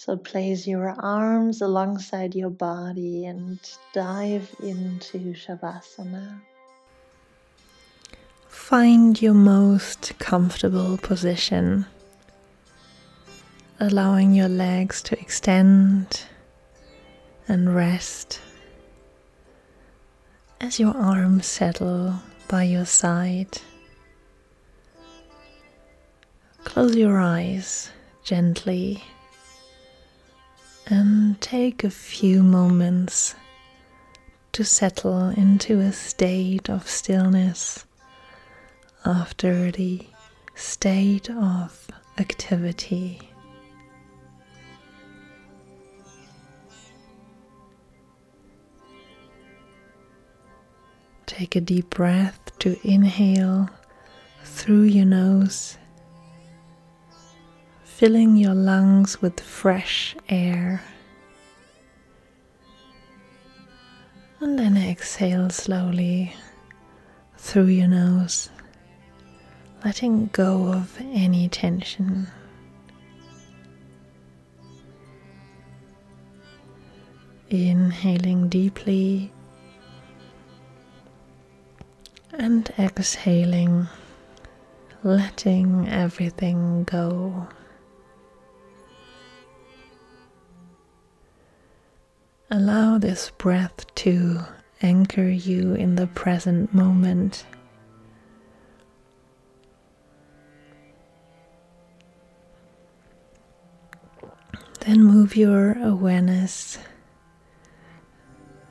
So place your arms alongside your body and dive into Shavasana. Find your most comfortable position, allowing your legs to extend and rest as your arms settle by your side. Close your eyes gently and take a few moments to settle into a state of stillness after the state of activity. Take a deep breath to inhale through your nose, filling your lungs with fresh air. And then exhale slowly through your nose, letting go of any tension. Inhaling deeply and exhaling, letting everything go. Allow this breath to anchor you in the present moment. Then move your awareness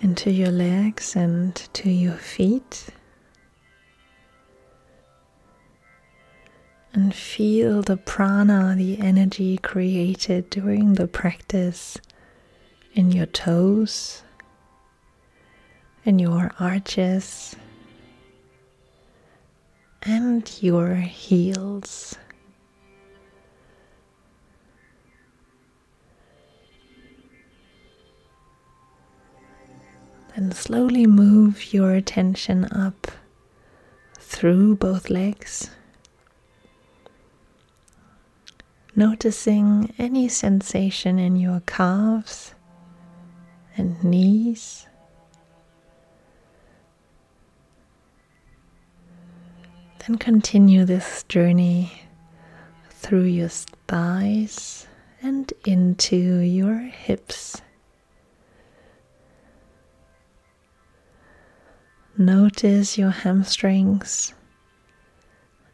into your legs and to your feet. And feel the prana, the energy created during the practice in your toes, in your arches, and your heels. And slowly move your attention up through both legs noticing any sensation in your calves and knees. Then continue this journey through your thighs and into your hips. Notice your hamstrings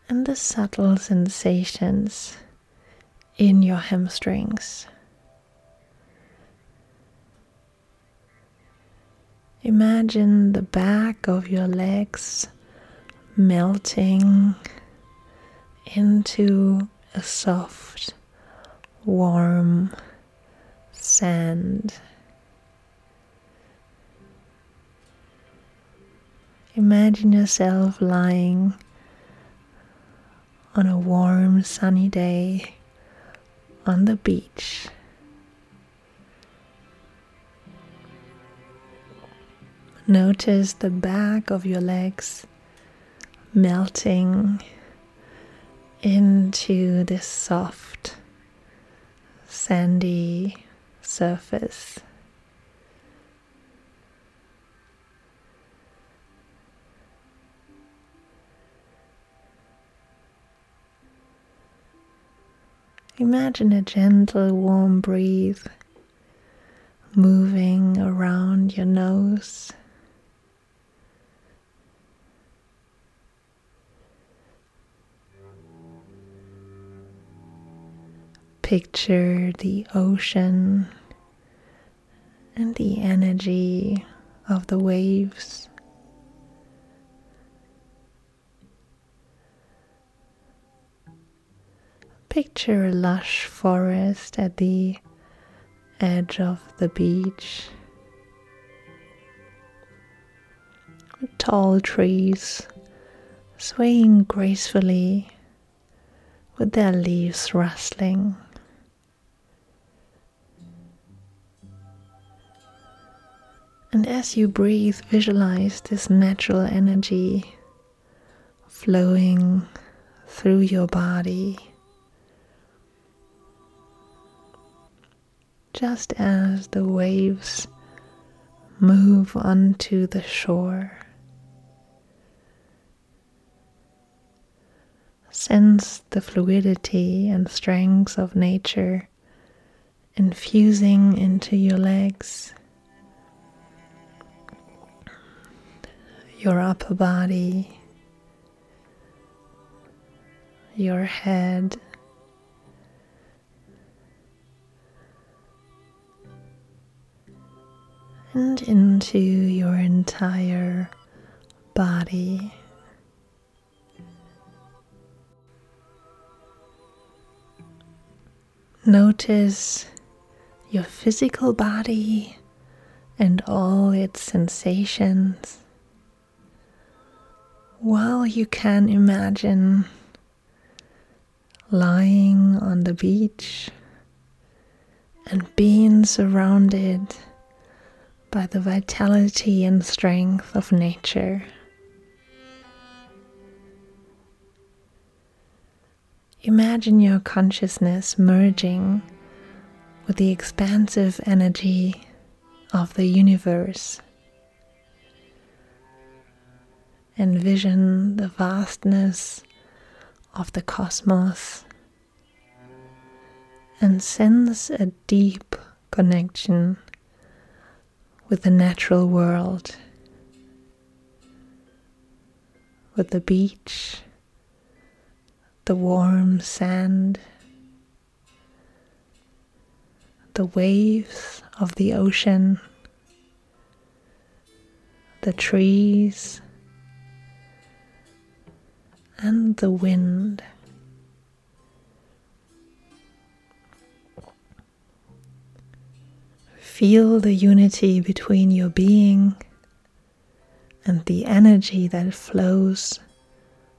and the subtle sensations in your hamstrings. Imagine the back of your legs melting into a soft, warm sand. Imagine yourself lying on a warm, sunny day on the beach. Notice the back of your legs melting into this soft, sandy surface. Imagine a gentle warm breeze moving around your nose. Picture the ocean and the energy of the waves. Picture a lush forest at the edge of the beach. Tall trees swaying gracefully with their leaves rustling. And as you breathe, visualize this natural energy flowing through your body just as the waves move onto the shore. Sense the fluidity and strength of nature infusing into your legs, your upper body, your head. And into your entire body. Notice your physical body and all its sensations, while you can imagine lying on the beach and being surrounded by the vitality and strength of nature. Imagine your consciousness merging with the expansive energy of the universe. Envision the vastness of the cosmos and sense a deep connection with the natural world, with the beach, the warm sand, the waves of the ocean, the trees, and the wind. Feel the unity between your being and the energy that flows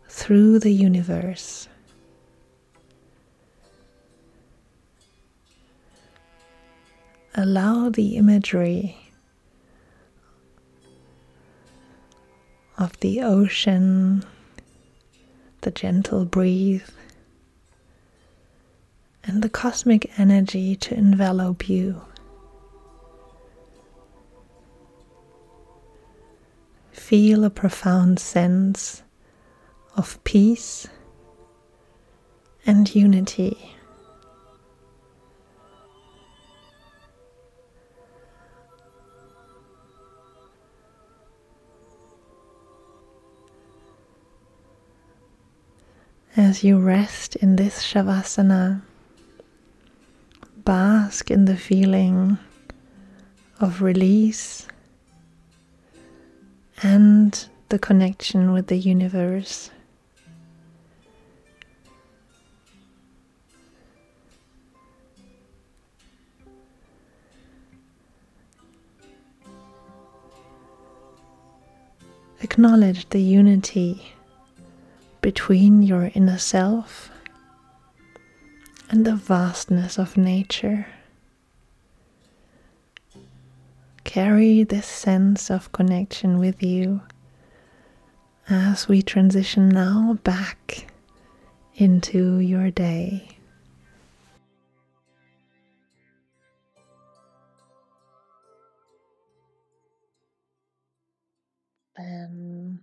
through the universe. Allow the imagery of the ocean, the gentle breathe, and the cosmic energy to envelop you. Feel a profound sense of peace and unity. As you rest in this Shavasana, bask in the feeling of release and the connection with the universe. Acknowledge the unity between your inner self and the vastness of nature. Carry this sense of connection with you as we transition now back into your day. Then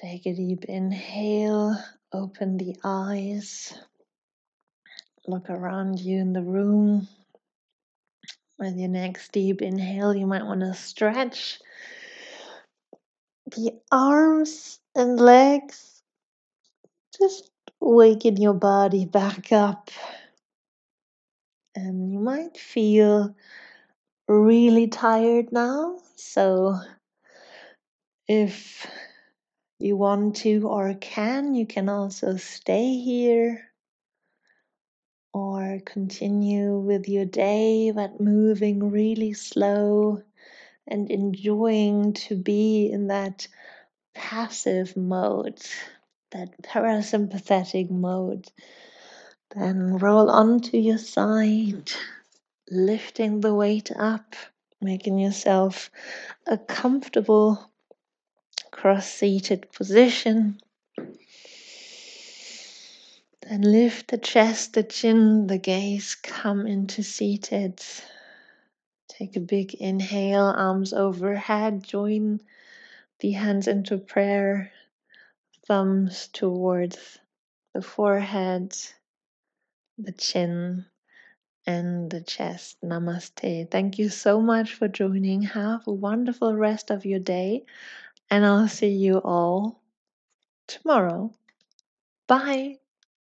take a deep inhale, open the eyes, look around you in the room. With your next deep inhale, you might want to stretch the arms and legs. Just waken your body back up. And you might feel really tired now. So, if you want to or can, you can also stay here or continue with your day, but moving really slow and enjoying to be in that passive mode, that parasympathetic mode. Then roll onto your side, lifting the weight up, making yourself a comfortable cross seated position. Then lift the chest, the chin, the gaze, come into seated. Take a big inhale, arms overhead, join the hands into prayer, thumbs towards the forehead, the chin, and the chest. Namaste. Thank you so much for joining. Have a wonderful rest of your day, and I'll see you all tomorrow. Bye.